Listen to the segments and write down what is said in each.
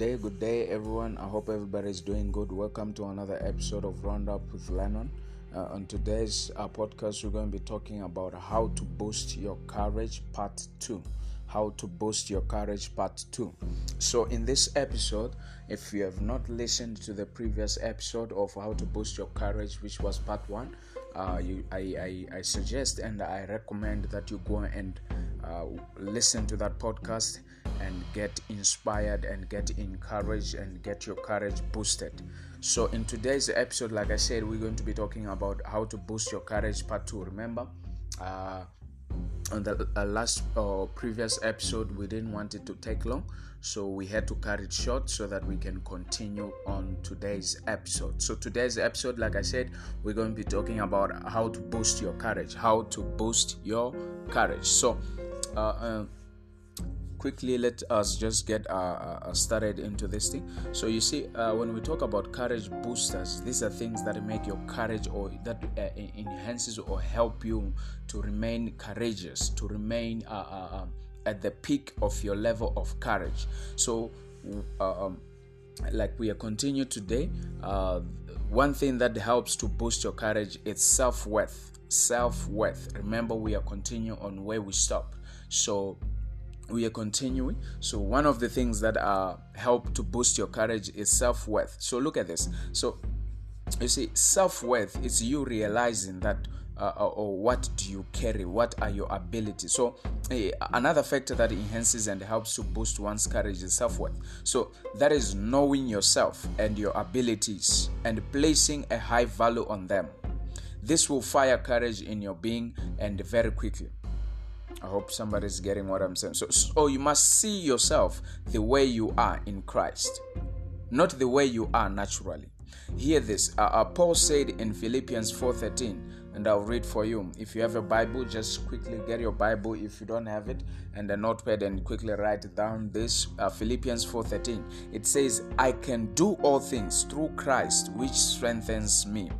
day, good day, everyone. I hope everybody is doing good. Welcome to another episode of Roundup with Lennon. Uh, on today's uh, podcast, we're going to be talking about how to boost your courage, part two. How to boost your courage, part two. So, in this episode, if you have not listened to the previous episode of how to boost your courage, which was part one, uh, you, I, I, I suggest and I recommend that you go and uh, listen to that podcast and get inspired and get encouraged and get your courage boosted. So, in today's episode, like I said, we're going to be talking about how to boost your courage part two. Remember, uh, on the uh, last uh, previous episode, we didn't want it to take long, so we had to cut it short so that we can continue on today's episode. So, today's episode, like I said, we're going to be talking about how to boost your courage, how to boost your courage. So, uh, uh quickly let us just get uh, uh, started into this thing. So you see uh, when we talk about courage boosters these are things that make your courage or that uh, enhances or help you to remain courageous to remain uh, uh, um, at the peak of your level of courage. So um, like we are continue today one thing that helps to boost your courage is self-worth self-worth. Remember we are continuing on where we stop. So we are continuing. So one of the things that uh, help to boost your courage is self-worth. So look at this. So you see self-worth is you realizing that uh, uh or what do you carry? What are your abilities? So uh, another factor that enhances and helps to boost one's courage is self-worth. So that is knowing yourself and your abilities and placing a high value on them. This will fire courage in your being and very quickly I hope somebody's getting what I'm saying. So, so you must see yourself the way you are in Christ, not the way you are naturally. Hear this. Uh, uh, Paul said in Philippians 4:13, and I'll read for you. If you have a Bible, just quickly get your Bible. If you don't have it, and a notepad, and quickly write down this uh, Philippians 4:13. It says, "I can do all things through Christ, which strengthens me."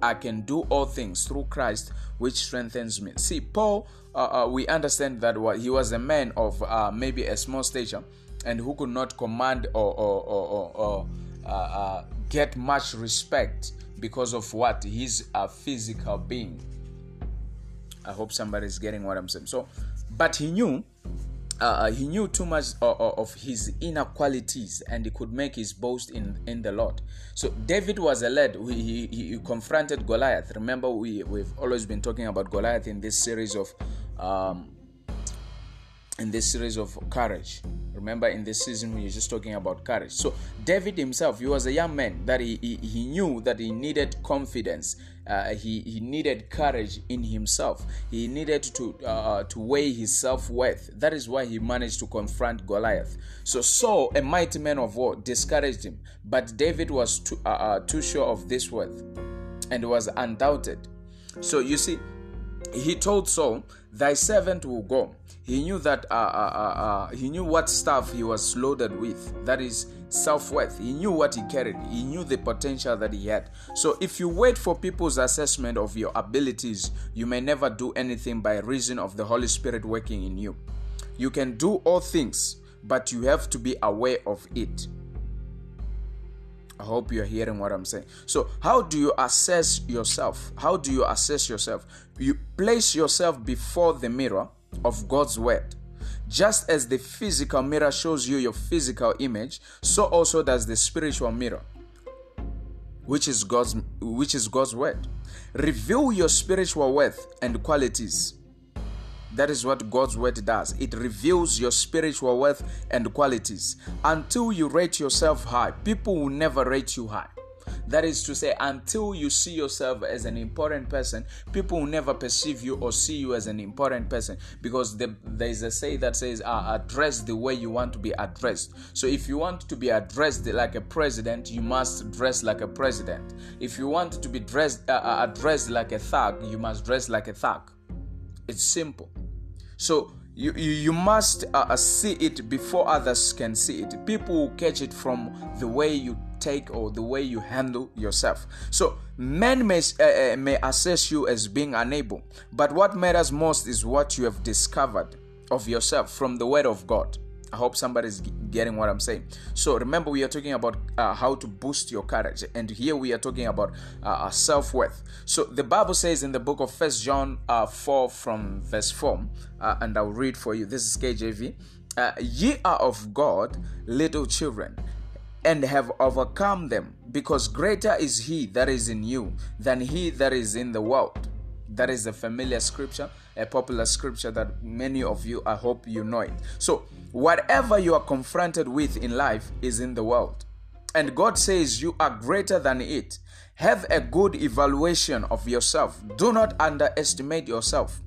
I can do all things through Christ, which strengthens me. See, Paul, uh, uh, we understand that what he was a man of uh, maybe a small stature and who could not command or, or, or, or uh, uh, get much respect because of what his physical being. I hope somebody is getting what I'm saying. So, but he knew uh, uh, he knew too much of, of, his inner qualities and he could make his boast in, in the Lord. So David was a lad. He, he, he confronted Goliath. Remember, we, we've always been talking about Goliath in this series of um, in this series of courage. Remember, in this season, we are just talking about courage. So, David himself, he was a young man that he, he, he knew that he needed confidence. Uh, he, he needed courage in himself. He needed to uh, to weigh his self worth. That is why he managed to confront Goliath. So Saul, a mighty man of war, discouraged him, but David was too, uh, uh too sure of this worth, and was undoubted. So you see, he told Saul, "Thy servant will go." He knew that uh, uh, uh, uh, he knew what stuff he was loaded with. That is self-worth. He knew what he carried. He knew the potential that he had. So if you wait for people's assessment of your abilities, you may never do anything by reason of the Holy Spirit working in you. You can do all things, but you have to be aware of it. I hope you're hearing what I'm saying. So, how do you assess yourself? How do you assess yourself? You place yourself before the mirror of God's word. Just as the physical mirror shows you your physical image, so also does the spiritual mirror, which is God's which is God's word. Reveal your spiritual worth and qualities that is what God's word does. It reveals your spiritual worth and qualities. Until you rate yourself high, people will never rate you high. That is to say, until you see yourself as an important person, people will never perceive you or see you as an important person because the, there is a say that says, uh, address the way you want to be addressed. So, if you want to be addressed like a president, you must dress like a president. If you want to be dressed, uh, uh addressed like a thug, you must dress like a thug. It's simple. So you, you, you must uh, uh, see it before others can see it. People will catch it from the way you take or the way you handle yourself. So men may, uh, uh, may assess you as being unable, but what matters most is what you have discovered of yourself from the Word of God. I hope somebody's getting what I'm saying. So remember, we are talking about uh, how to boost your courage, and here we are talking about uh, self worth. So the Bible says in the book of First John uh, 4 from verse 4, uh, and I'll read for you. This is KJV. Uh, Ye are of God, little children, and have overcome them, because greater is He that is in you than He that is in the world. That is a familiar scripture, a popular scripture that many of you, I hope you know it. So Whatever you are confronted with in life is in the world. And God says you are greater than it. Have a good evaluation of yourself. Do not underestimate yourself.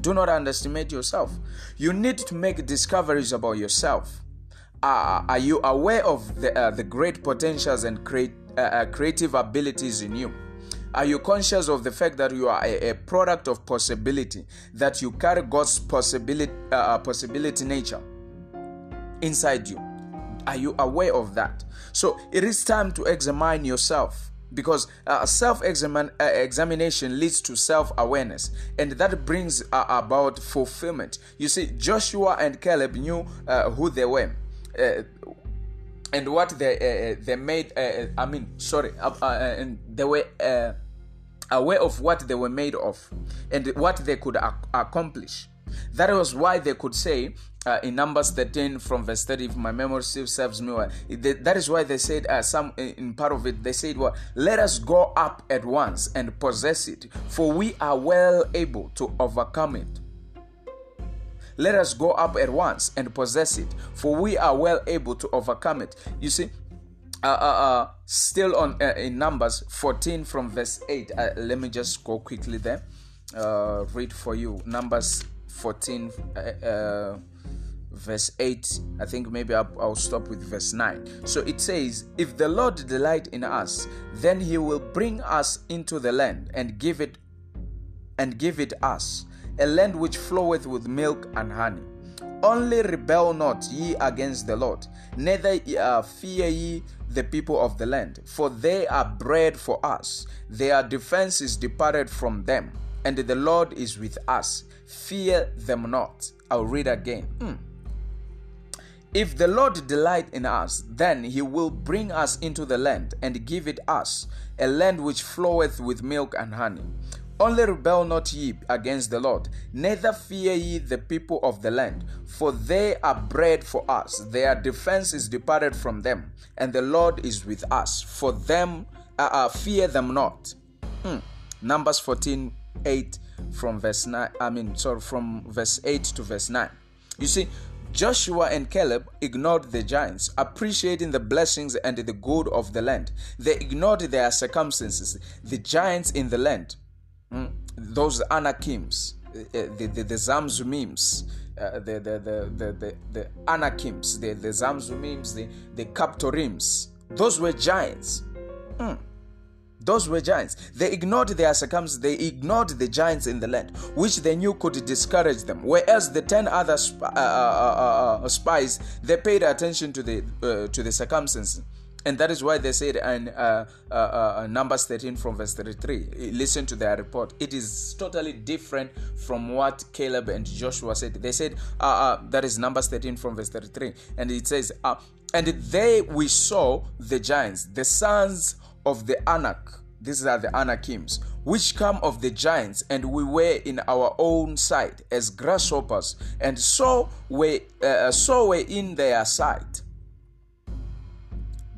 Do not underestimate yourself. You need to make discoveries about yourself. Uh, are you aware of the, uh, the great potentials and uh, uh creative abilities in you? Are you conscious of the fact that you are a, a product of possibility, that you carry God's possibility, uh, uh, possibility nature inside you? Are you aware of that? So it is time to examine yourself because uh, self uh, examination leads to self awareness and that brings uh, about fulfillment. You see, Joshua and Caleb knew uh, who they were. Uh, and what they uh, they made I mean sorry and they were aware of what they were made of and what they could ac- accomplish. That was why they could say uh, in Numbers 13 from verse 30, if my memory still serves me well, that is why they said, uh, some in part of it, they said, Well, let us go up at once and possess it, for we are well able to overcome it. Let us go up at once and possess it, for we are well able to overcome it. You see, uh, uh, uh, still on uh, in Numbers 14 from verse 8. Uh, let me just go quickly there. Uh, read for you Numbers 14, verse 8. I think maybe I'll, I'll stop with verse 9. So it says, If the Lord delight in us, then he will bring us into the land and give it and give it us, a land which floweth with milk and honey. Only rebel not ye against the Lord, neither uh, fear ye the people of the land, for they are bread for us. Their defense is departed from them, and the Lord is with us. Fear them not. I'll read again. Mm. If the Lord delight in us, then he will bring us into the land and give it us, a land which floweth with milk and honey. Only rebel not ye against the Lord, neither fear ye the people of the land, for they are bread for us. Their defense is departed from them, and the Lord is with us. For them, uh, uh, fear them not. Hmm. Numbers 14 8 from verse 9. I mean, sorry, from verse 8 to verse 9. You see, Joshua and Caleb ignored the giants, appreciating the blessings and the good of the land. They ignored their circumstances, the giants in the land. Mm? Those Anakims, uh, the, the, the Zamzummims, uh, the, the, the, the, the, the Anakims, the, the Zamzummims, the, the Caphtorims. Those were giants. Mm. Those were giants. They ignored their circumstances. They ignored the giants in the land, which they knew could discourage them. Whereas the ten other sp- uh, uh, uh, spies, they paid attention to the to the circumstances and that is why they said in uh, uh, uh, Numbers 13 from verse 33, listen to their report. It is totally different from what Caleb and Joshua said. They said, uh, uh, that is Numbers 13 from verse 33. And it says, uh, and they we saw the giants, the sons of the Anak. These are the Anakims, which come of the giants, and we were in our own sight as grasshoppers, and so we so were in their sight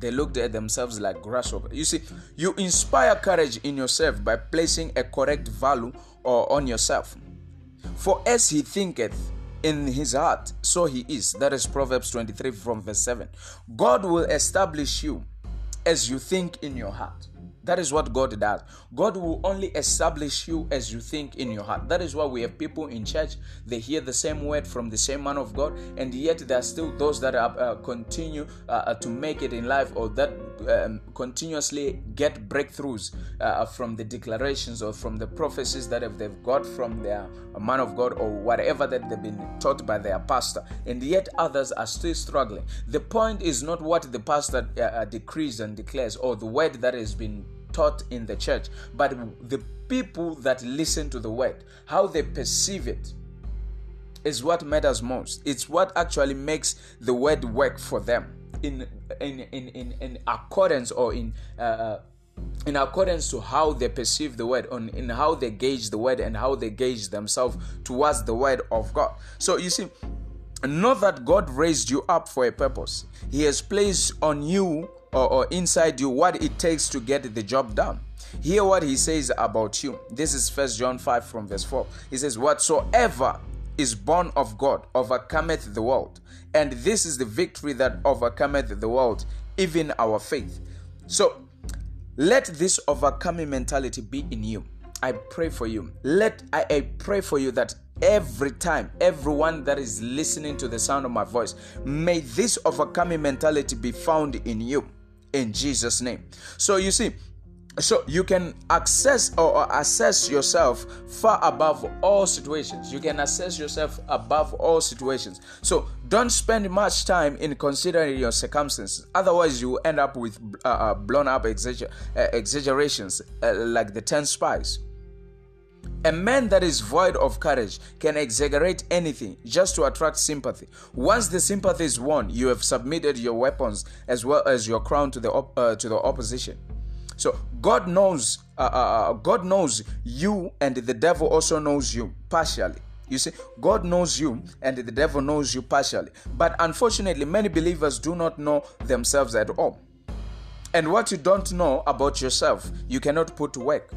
they looked at themselves like grasshopper. You see, you inspire courage in yourself by placing a correct value or on yourself. For as he thinketh in his heart, so he is. That is Proverbs 23 from verse 7. God will establish you as you think in your heart. That is what God does. God will only establish you as you think in your heart. That is why we have people in church, they hear the same word from the same man of God, and yet there are still those that are, uh, continue uh, uh, to make it in life or that um, continuously get breakthroughs uh, from the declarations or from the prophecies that they've got from their man of God or whatever that they've been taught by their pastor, and yet others are still struggling. The point is not what the pastor uh, uh, decrees and declares or the word that has been taught in the church, but the people that listen to the word, how they perceive it. is what matters most. It's what actually makes the word work for them in in in in, in accordance or in uh, in accordance to how they perceive the word, on in how they gauge the word and how they gauge themselves towards the word of God. So you see, know that God raised you up for a purpose. He has placed on you or, or inside you what it takes to get the job done. Hear what he says about you. This is First John 5 from verse 4. He says, Whatsoever is born of God overcometh the world. And this is the victory that overcometh the world, even our faith. So let this overcoming mentality be in you. I pray for you. Let I, I pray for you that every time, everyone that is listening to the sound of my voice, may this overcoming mentality be found in you in Jesus' name. So you see, so you can access or assess yourself far above all situations. You can assess yourself above all situations. So don't spend much time in considering your circumstances. Otherwise you end up with uh, uh blown up uh, exaggerations uh, like the 10 spies a man that is void of courage can exaggerate anything just to attract sympathy. Once the sympathy is won, you have submitted your weapons as well as your crown to the op- uh, to the opposition. So God knows, uh, uh, uh, God knows you, and the devil also knows you partially. You see, God knows you, and the devil knows you partially. But unfortunately, many believers do not know themselves at all. And what you don't know about yourself, you cannot put to work.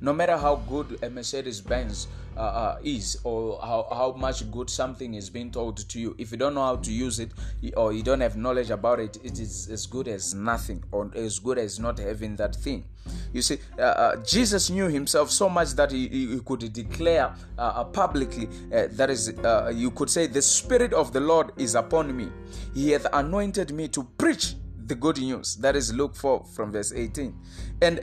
No matter how good a Mercedes Benz uh, uh, is or how, how much good something is being told to you if you don't know how to use it or you don't have knowledge about it it is as good as nothing or as good as not having that thing. You see uh, uh jesus knew himself so much that he, he could declare uh, uh, publicly that is you could say the spirit of the lord is upon me. He hath anointed me to preach the good news. That is luke 4 from verse 18 and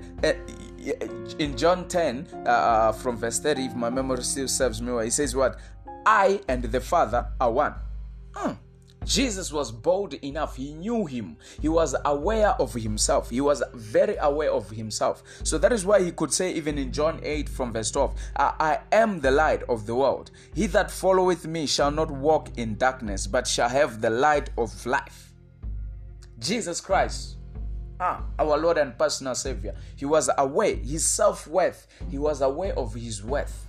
in John 10, uh, uh, from verse 30, if my memory still serves me well, he says, What? I and the Father are one. Hmm. Jesus was bold enough. He knew him. He was aware of himself. He was very aware of himself. So that is why he could say, even in John 8 from verse 12, I, I am the light of the world. He that followeth me shall not walk in darkness, but shall have the light of life. Jesus Christ Ah, our Lord and personal Savior. He was aware, his self worth, he was aware of his worth.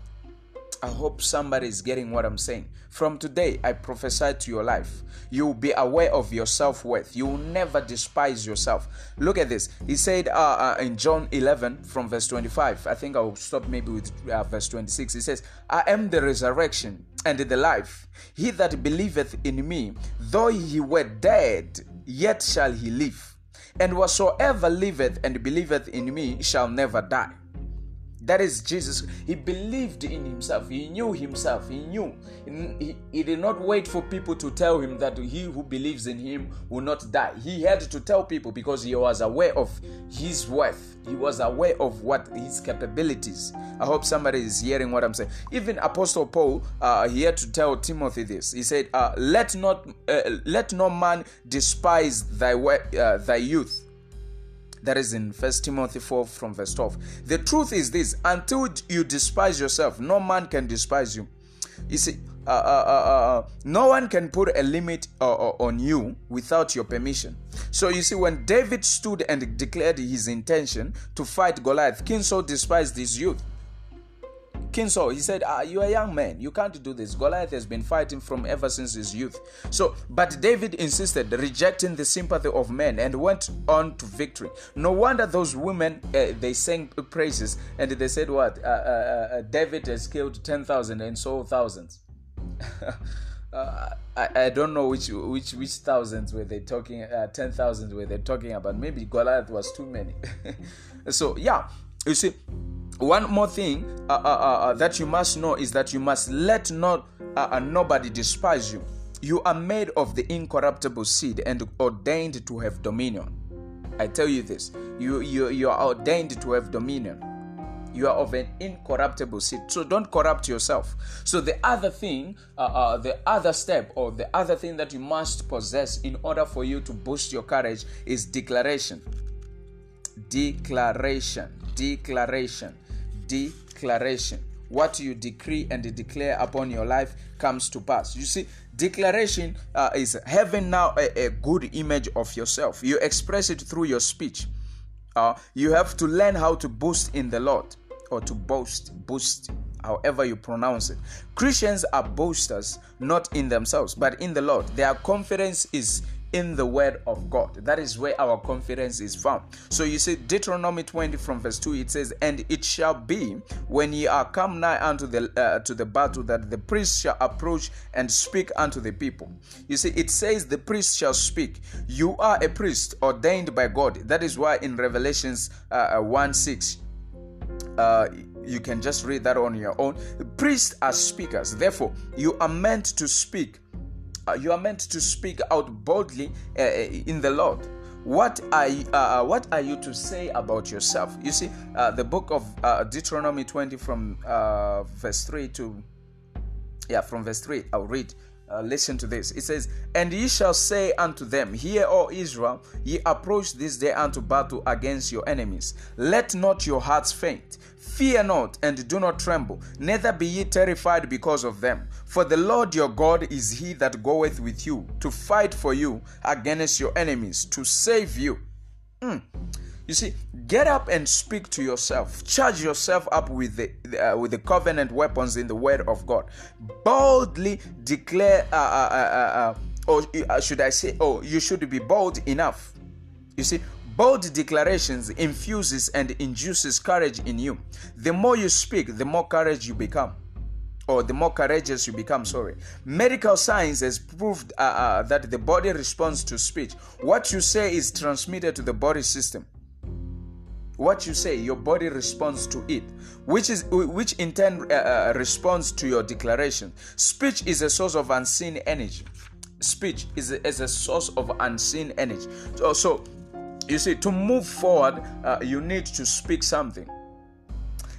I hope somebody is getting what I'm saying. From today, I prophesy to your life. You will be aware of your self worth. You will never despise yourself. Look at this. He said uh, uh, in John 11 from verse 25. I think I'll stop maybe with uh, verse 26. He says, I am the resurrection and the life. He that believeth in me, though he were dead, yet shall he live and whatsoever liveth and believeth in me shall never die. That is Jesus. He believed in himself. He knew himself. He knew. He, he, did not wait for people to tell him that he who believes in him will not die. He had to tell people because he was aware of his worth. He was aware of what his capabilities. I hope somebody is hearing what I'm saying. Even Apostle Paul, uh, he had to tell Timothy this. He said, uh, "Let not uh, let no man despise thy uh, thy youth." That is in First Timothy 4 from verse 12. The truth is this until you despise yourself, no man can despise you. You see, uh, uh, uh, uh no one can put a limit uh, uh, on you without your permission. So you see, when David stood and declared his intention to fight Goliath, King Saul despised his youth. King Saul, he said, ah, You are a young man. You can't do this. Goliath has been fighting from ever since his youth. So, but David insisted, rejecting the sympathy of men and went on to victory. No wonder those women, uh, they sang praises and they said, What? Uh, uh, uh David has killed 10,000 and Saul thousands. Uh, I, I don't know which which which thousands were they talking uh, ten thousands were they talking about maybe Goliath was too many so yeah you see one more thing uh, uh, uh, uh, that you must know is that you must let not uh, uh, nobody despise you. You are made of the incorruptible seed and ordained to have dominion. I tell you this: you you you are ordained to have dominion. You are of an incorruptible seed, so don't corrupt yourself. So the other thing, the other step, or the other thing that you must possess in order for you to boost your courage is declaration. Declaration declaration declaration what you decree and declare upon your life comes to pass. You see, declaration uh, is having now a, a, good image of yourself. You express it through your speech. Uh, you have to learn how to boast in the Lord or to boast, boast, however you pronounce it. Christians are boasters, not in themselves, but in the Lord. Their confidence is in the word of God. That is where our confidence is found. So you see, Deuteronomy 20 from verse 2, it says, And it shall be when ye are come nigh unto the uh, to the battle that the priest shall approach and speak unto the people. You see, it says the priest shall speak. You are a priest ordained by God. That is why in Revelations uh, uh 1 6, uh, you can just read that on your own. Priests are speakers, therefore, you are meant to speak you are meant to speak out boldly uh, uh, in the Lord. What are you, uh, uh, what are you to say about yourself? You see, uh, the book of Deuteronomy 20 from verse 3 to yeah from verse 3 I'll read uh, listen to this. It says, And ye shall say unto them, Hear, O Israel, ye approach this day unto battle against your enemies. Let not your hearts faint. Fear not, and do not tremble, neither be ye terrified because of them. For the Lord your God is he that goeth with you to fight for you against your enemies, to save you. Mm. You see, get up and speak to yourself. Charge yourself up with the uh, with the covenant weapons in the Word of God. Boldly declare, uh, uh, uh, uh or uh, should I say, oh, you should be bold enough. You see, bold declarations infuses and induces courage in you. The more you speak, the more courage you become or the more courageous you become sorry medical science has proved uh, uh, that the body responds to speech what you say is transmitted to the body system what you say your body responds to it which is which in turn uh, uh, responds to your declaration. Speech is a source of unseen energy. Speech is a, is a source of unseen energy. So, so you see to move forward uh, you need to speak something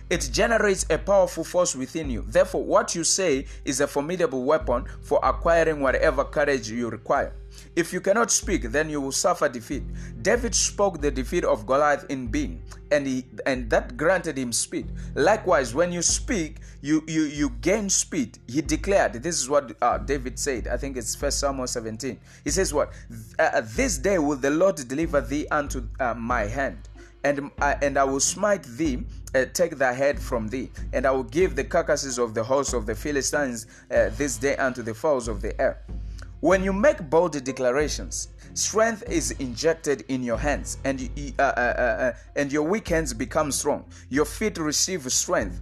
it generates a powerful force within you. Therefore, what you say is a formidable weapon for acquiring whatever courage you require. If you cannot speak, then you will suffer defeat. David spoke the defeat of Goliath in being, and he and that granted him speed. Likewise, when you speak, you you you gain speed. He declared, "This is what uh, David said." I think it's First Samuel 17. He says, "What? Uh, this day will the Lord deliver thee unto uh, my hand." And uh, and I will smite thee, uh, take thy head from thee, and I will give the carcasses of the host of the Philistines uh, this day unto the fowls of the air. When you make bold declarations, strength is injected in your hands, and uh, uh, uh, and your weak hands become strong. Your feet receive strength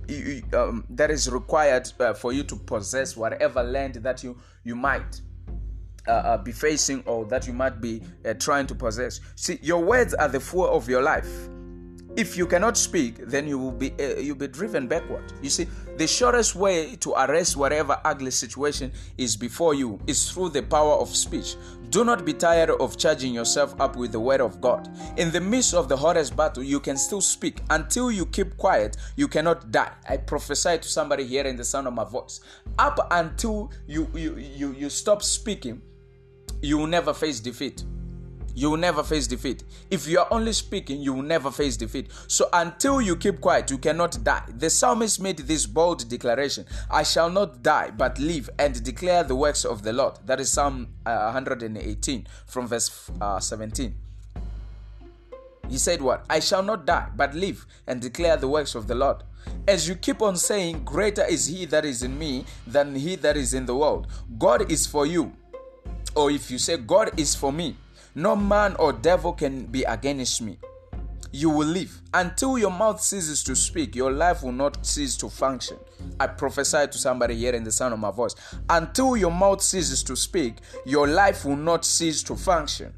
um, that is required for you to possess whatever land that you you might. Uh, uh, be facing or that you might be uh, trying to possess. See, your words are the fuel of your life. If you cannot speak, then you will be uh, you'll be driven backward. You see, the shortest way to arrest whatever ugly situation is before you is through the power of speech. Do not be tired of charging yourself up with the word of God. In the midst of the hottest battle, you can still speak. Until you keep quiet, you cannot die. I prophesy to somebody here in the sound of my voice. Up until you you you, you stop speaking, you will never face defeat you will never face defeat. If you are only speaking, you will never face defeat. So until you keep quiet, you cannot die. The psalmist made this bold declaration I shall not die, but live and declare the works of the Lord. That is Psalm uh, 118 from verse uh, 17. He said, What? I shall not die, but live and declare the works of the Lord. As you keep on saying, Greater is he that is in me than he that is in the world. God is for you. Or if you say, God is for me, no man or devil can be against me. You will live. Until your mouth ceases to speak, your life will not cease to function. I prophesy to somebody here in the sound of my voice. Until your mouth ceases to speak, your life will not cease to function.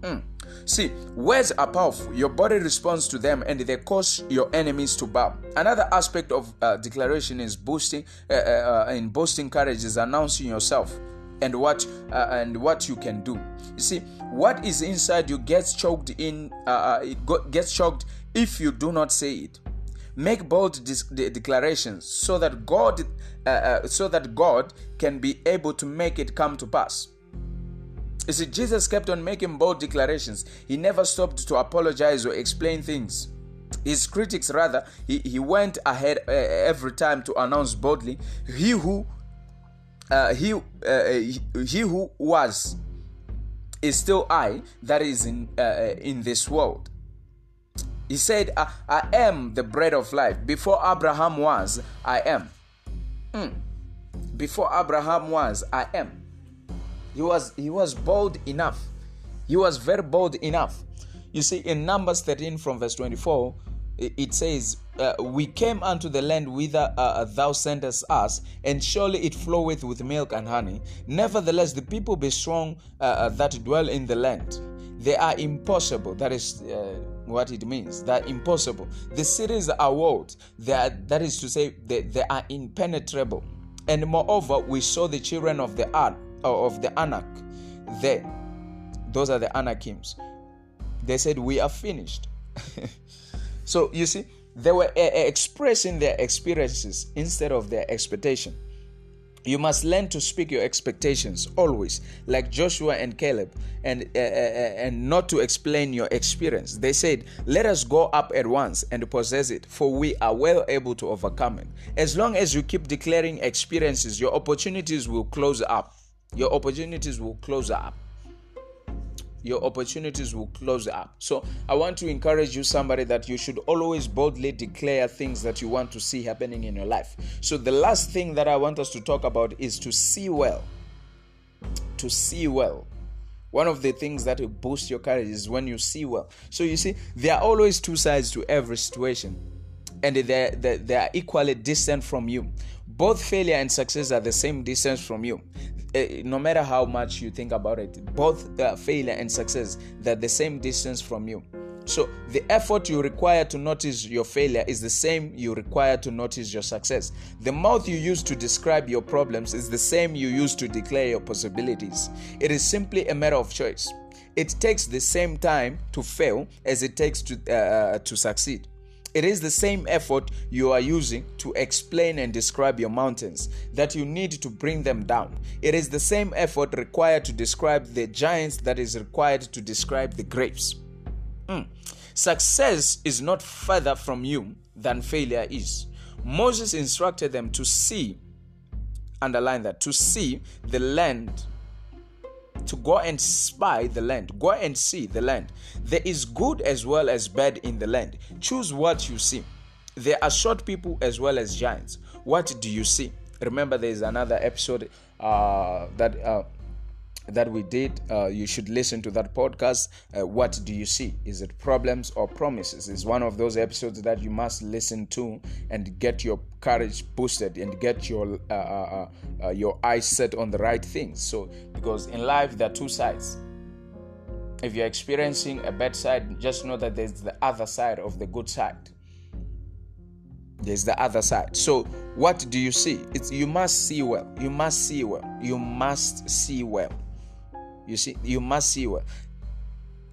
Mm. See, words are powerful. Your body responds to them and they cause your enemies to bow. Another aspect of uh, declaration is boosting, uh, uh, uh in boasting courage is announcing yourself and what uh, and what you can do. You see, what is inside you gets choked in. Uh, uh it go- gets choked if you do not say it. Make bold de- declarations so that God, uh, uh, so that God can be able to make it come to pass. You see, Jesus kept on making bold declarations. He never stopped to apologize or explain things. his critics rather he, he went ahead uh, every time to announce boldly he who uh, he, uh, he, who was is still I that is in uh, in this world. He said, I, I, am the bread of life. Before Abraham was, I am. Mm. Before Abraham was, I am. He was he was bold enough. He was very bold enough. You see, in Numbers 13 from verse 24, it says, uh, We came unto the land whither uh, uh, thou sentest us, and surely it floweth with milk and honey. Nevertheless, the people be strong uh, uh that dwell in the land. They are impossible. That is uh, what it means. They are impossible. The cities are walled. They are, that is to say, they, they are impenetrable. And moreover, we saw the children of the An, of the Anak there. Those are the Anakims. They said, We are finished. So you see, they were uh, expressing their experiences instead of their expectation. You must learn to speak your expectations always, like Joshua and Caleb, and uh, uh, and not to explain your experience. They said, "Let us go up at once and possess it, for we are well able to overcome it." As long as you keep declaring experiences, your opportunities will close up. Your opportunities will close up your opportunities will close up. So I want to encourage you, somebody, that you should always boldly declare things that you want to see happening in your life. So the last thing that I want us to talk about is to see well. To see well. One of the things that will boost your courage is when you see well. So you see, there are always two sides to every situation, and they they, are equally distant from you. Both failure and success are the same distance from you. Uh, no matter how much you think about it, both uh, failure and success, they're the same distance from you. So the effort you require to notice your failure is the same you require to notice your success. The mouth you use to describe your problems is the same you use to declare your possibilities. It is simply a matter of choice. It takes the same time to fail as it takes to uh, uh to succeed. It is the same effort you are using to explain and describe your mountains that you need to bring them down. It is the same effort required to describe the giants that is required to describe the grapes. Mm. Success is not further from you than failure is. Moses instructed them to see, underline that, to see the land to go and spy the land. Go and see the land. There is good as well as bad in the land. Choose what you see. There are short people as well as giants. What do you see? Remember, there is another episode uh, that uh, that we did. Uh, you should listen to that podcast. Uh, what do you see? Is it problems or promises? Is one of those episodes that you must listen to and get your courage boosted and get your uh, uh, uh, uh your eyes set on the right things. So, because in life there are two sides. If you're experiencing a bad side, just know that there's the other side of the good side. There's the other side. So, what do you see? It's you must see well. You must see well. You must see well you see, you must see what.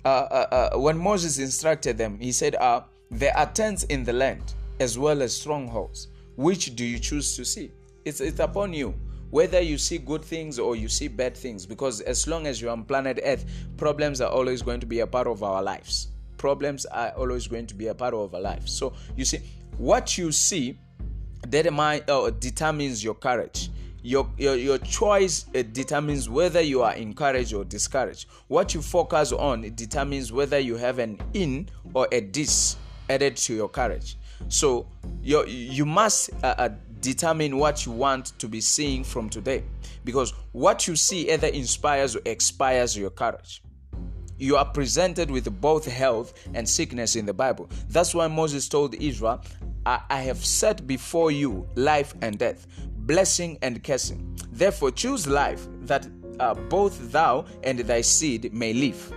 Uh, uh, uh, when Moses instructed them, he said, uh, There are tents in the land as well as strongholds. Which do you choose to see? It's, it's upon you whether you see good things or you see bad things because as long as you're on planet earth problems are always going to be a part of our lives problems are always going to be a part of our lives so you see what you see determine, uh, determines your courage your, your, your choice determines whether you are encouraged or discouraged. What you focus on it determines whether you have an in or a dis added to your courage. So you you must uh, uh, determine what you want to be seeing from today, because what you see either inspires or expires your courage. You are presented with both health and sickness in the Bible. That's why Moses told Israel, I, I have set before you life and death, blessing and cursing. Therefore, choose life that uh, both thou and thy seed may live.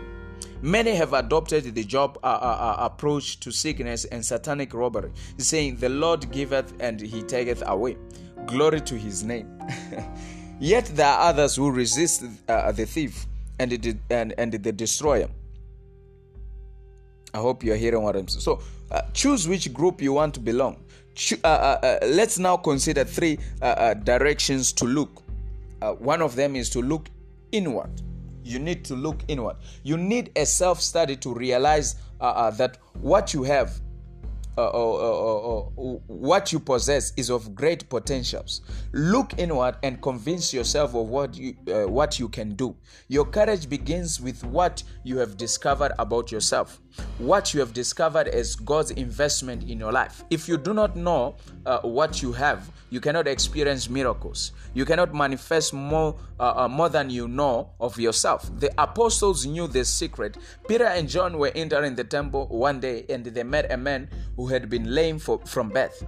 Many have adopted the Job uh, uh, uh, approach to sickness and satanic robbery, saying, The Lord giveth and he taketh away. Glory to his name. Yet there are others who resist uh, the thief and and, and the destroyer. I hope you're hearing what I'm saying. So, uh, choose which group you want to belong. Uh, uh, uh, let's now consider three directions to look. one of them is to look inward. You need to look inward. You need a self study to realize that what you have uh, what you possess is of great potentials. Look inward and convince yourself of what you uh, what you can do. Your courage begins with what you have discovered about yourself, what you have discovered as God's investment in your life. If you do not know uh, what you have, you cannot experience miracles. You cannot manifest more uh, uh, more than you know of yourself. The apostles knew this secret. Peter and John were entering the temple one day and they met a man who had been lame for, from birth.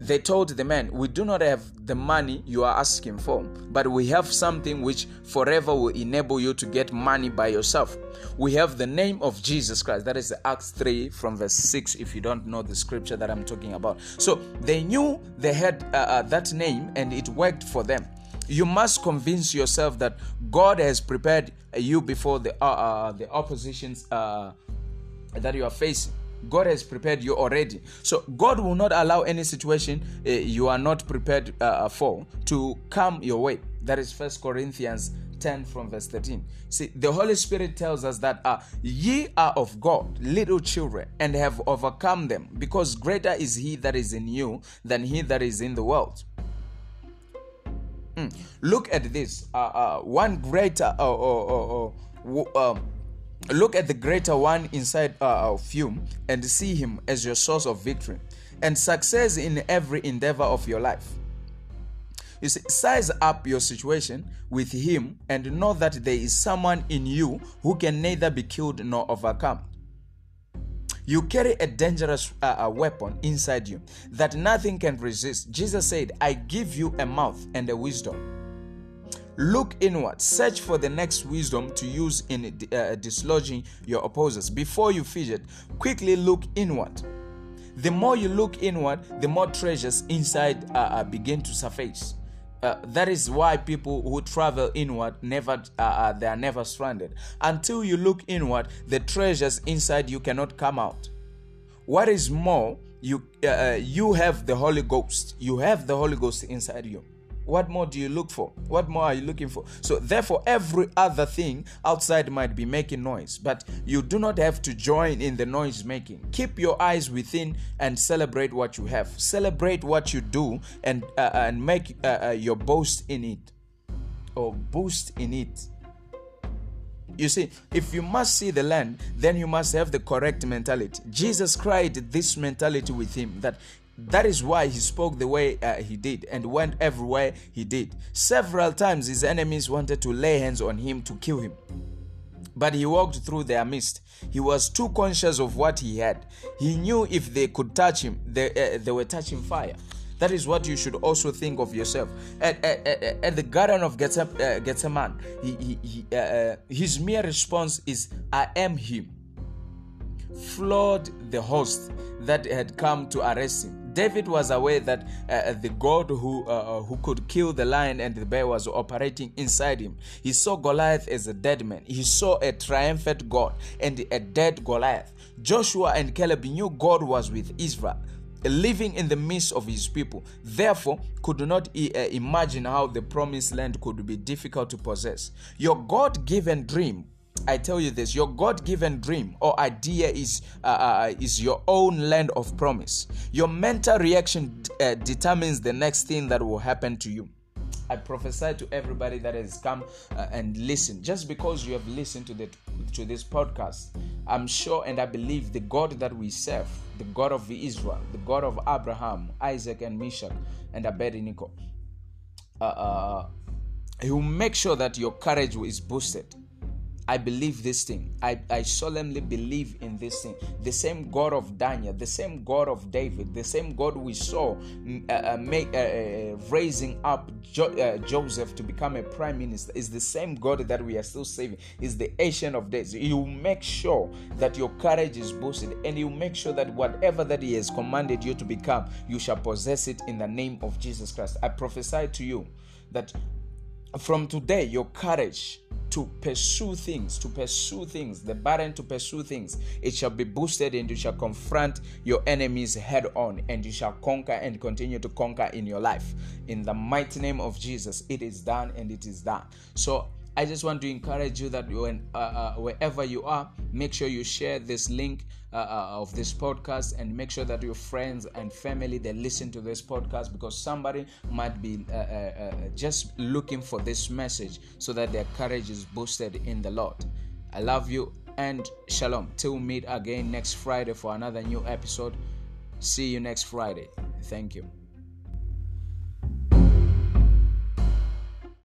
They told the man, We do not have the money you are asking for, but we have something which forever will enable you to get money by yourself. We have the name of Jesus Christ. That is Acts 3 from verse 6, if you don't know the scripture that I'm talking about. So they knew they had uh, uh, that name and it worked for them. You must convince yourself that God has prepared you before the, uh, uh the oppositions uh, that you are facing. God has prepared you already. So God will not allow any situation uh, you are not prepared uh, for to come your way. That is First Corinthians 10 from verse 13. See, the Holy Spirit tells us that uh, ye are of God, little children, and have overcome them, because greater is he that is in you than he that is in the world. Mm. Look at this. Uh, uh, one greater uh, uh, uh, um, Look at the greater one inside uh, of you and see him as your source of victory and success in every endeavor of your life. You see, size up your situation with him and know that there is someone in you who can neither be killed nor overcome. You carry a dangerous uh, uh weapon inside you that nothing can resist. Jesus said, I give you a mouth and a wisdom Look inward. Search for the next wisdom to use in uh, dislodging your opposers. Before you fidget, quickly look inward. The more you look inward, the more treasures inside uh, uh, begin to surface. Uh, that is why people who travel inward never uh, uh, they are never stranded until you look inward the treasures inside you cannot come out what is more you uh, you have the holy ghost you have the holy ghost inside you what more do you look for? What more are you looking for? So, therefore, every other thing outside might be making noise, but you do not have to join in the noise making. Keep your eyes within and celebrate what you have. Celebrate what you do and uh, and make uh, uh, your boast in it, or boost in it. You see, if you must see the land, then you must have the correct mentality. Jesus cried this mentality with him that that is why he spoke the way uh, he did and went everywhere he did. Several times his enemies wanted to lay hands on him to kill him. But he walked through their midst. He was too conscious of what he had. He knew if they could touch him, they, uh, they were touching fire. That is what you should also think of yourself. At, at, at, at the Garden of uh, Gethsemane, he, he, he, uh, uh, his mere response is, I am him. Flawed the host that had come to arrest him. David was aware that uh, uh, the God who, uh, uh, who could kill the lion and the bear was operating inside him. He saw Goliath as a dead man. He saw a triumphant God and a dead Goliath. Joshua and Caleb knew God was with Israel living in the midst of his people therefore could not uh, imagine how the promised land could be difficult to possess your god-given dream I tell you this: your God-given dream or idea is uh, uh, is your own land of promise. Your mental reaction uh, determines the next thing that will happen to you. I prophesy to everybody that has come uh, and listened. Just because you have listened to the to this podcast, I'm sure and I believe the God that we serve, the God of Israel, the God of Abraham, Isaac, and Meshach, and Abednego, uh, uh, He will make sure that your courage is boosted I believe this thing. I, I solemnly believe in this thing. The same God of Daniel, the same God of David, the same God we saw mm, uh, uh, make, uh, uh, raising up jo- uh, Joseph to become a prime minister is the same God that we are still saving. Is the ancient of days. You make sure that your courage is boosted, and you make sure that whatever that He has commanded you to become, you shall possess it in the name of Jesus Christ. I prophesy to you that from today, your courage to pursue things, to pursue things, the burden to pursue things, it shall be boosted and you shall confront your enemies head on and you shall conquer and continue to conquer in your life. In the mighty name of Jesus, it is done and it is done. So, I just want to encourage you that when uh, uh, wherever you are, make sure you share this link uh, uh, of this podcast and make sure that your friends and family they listen to this podcast because somebody might be uh, uh, uh, just looking for this message so that their courage is boosted in the Lord. I love you and shalom. Till meet again next Friday for another new episode. See you next Friday. Thank you.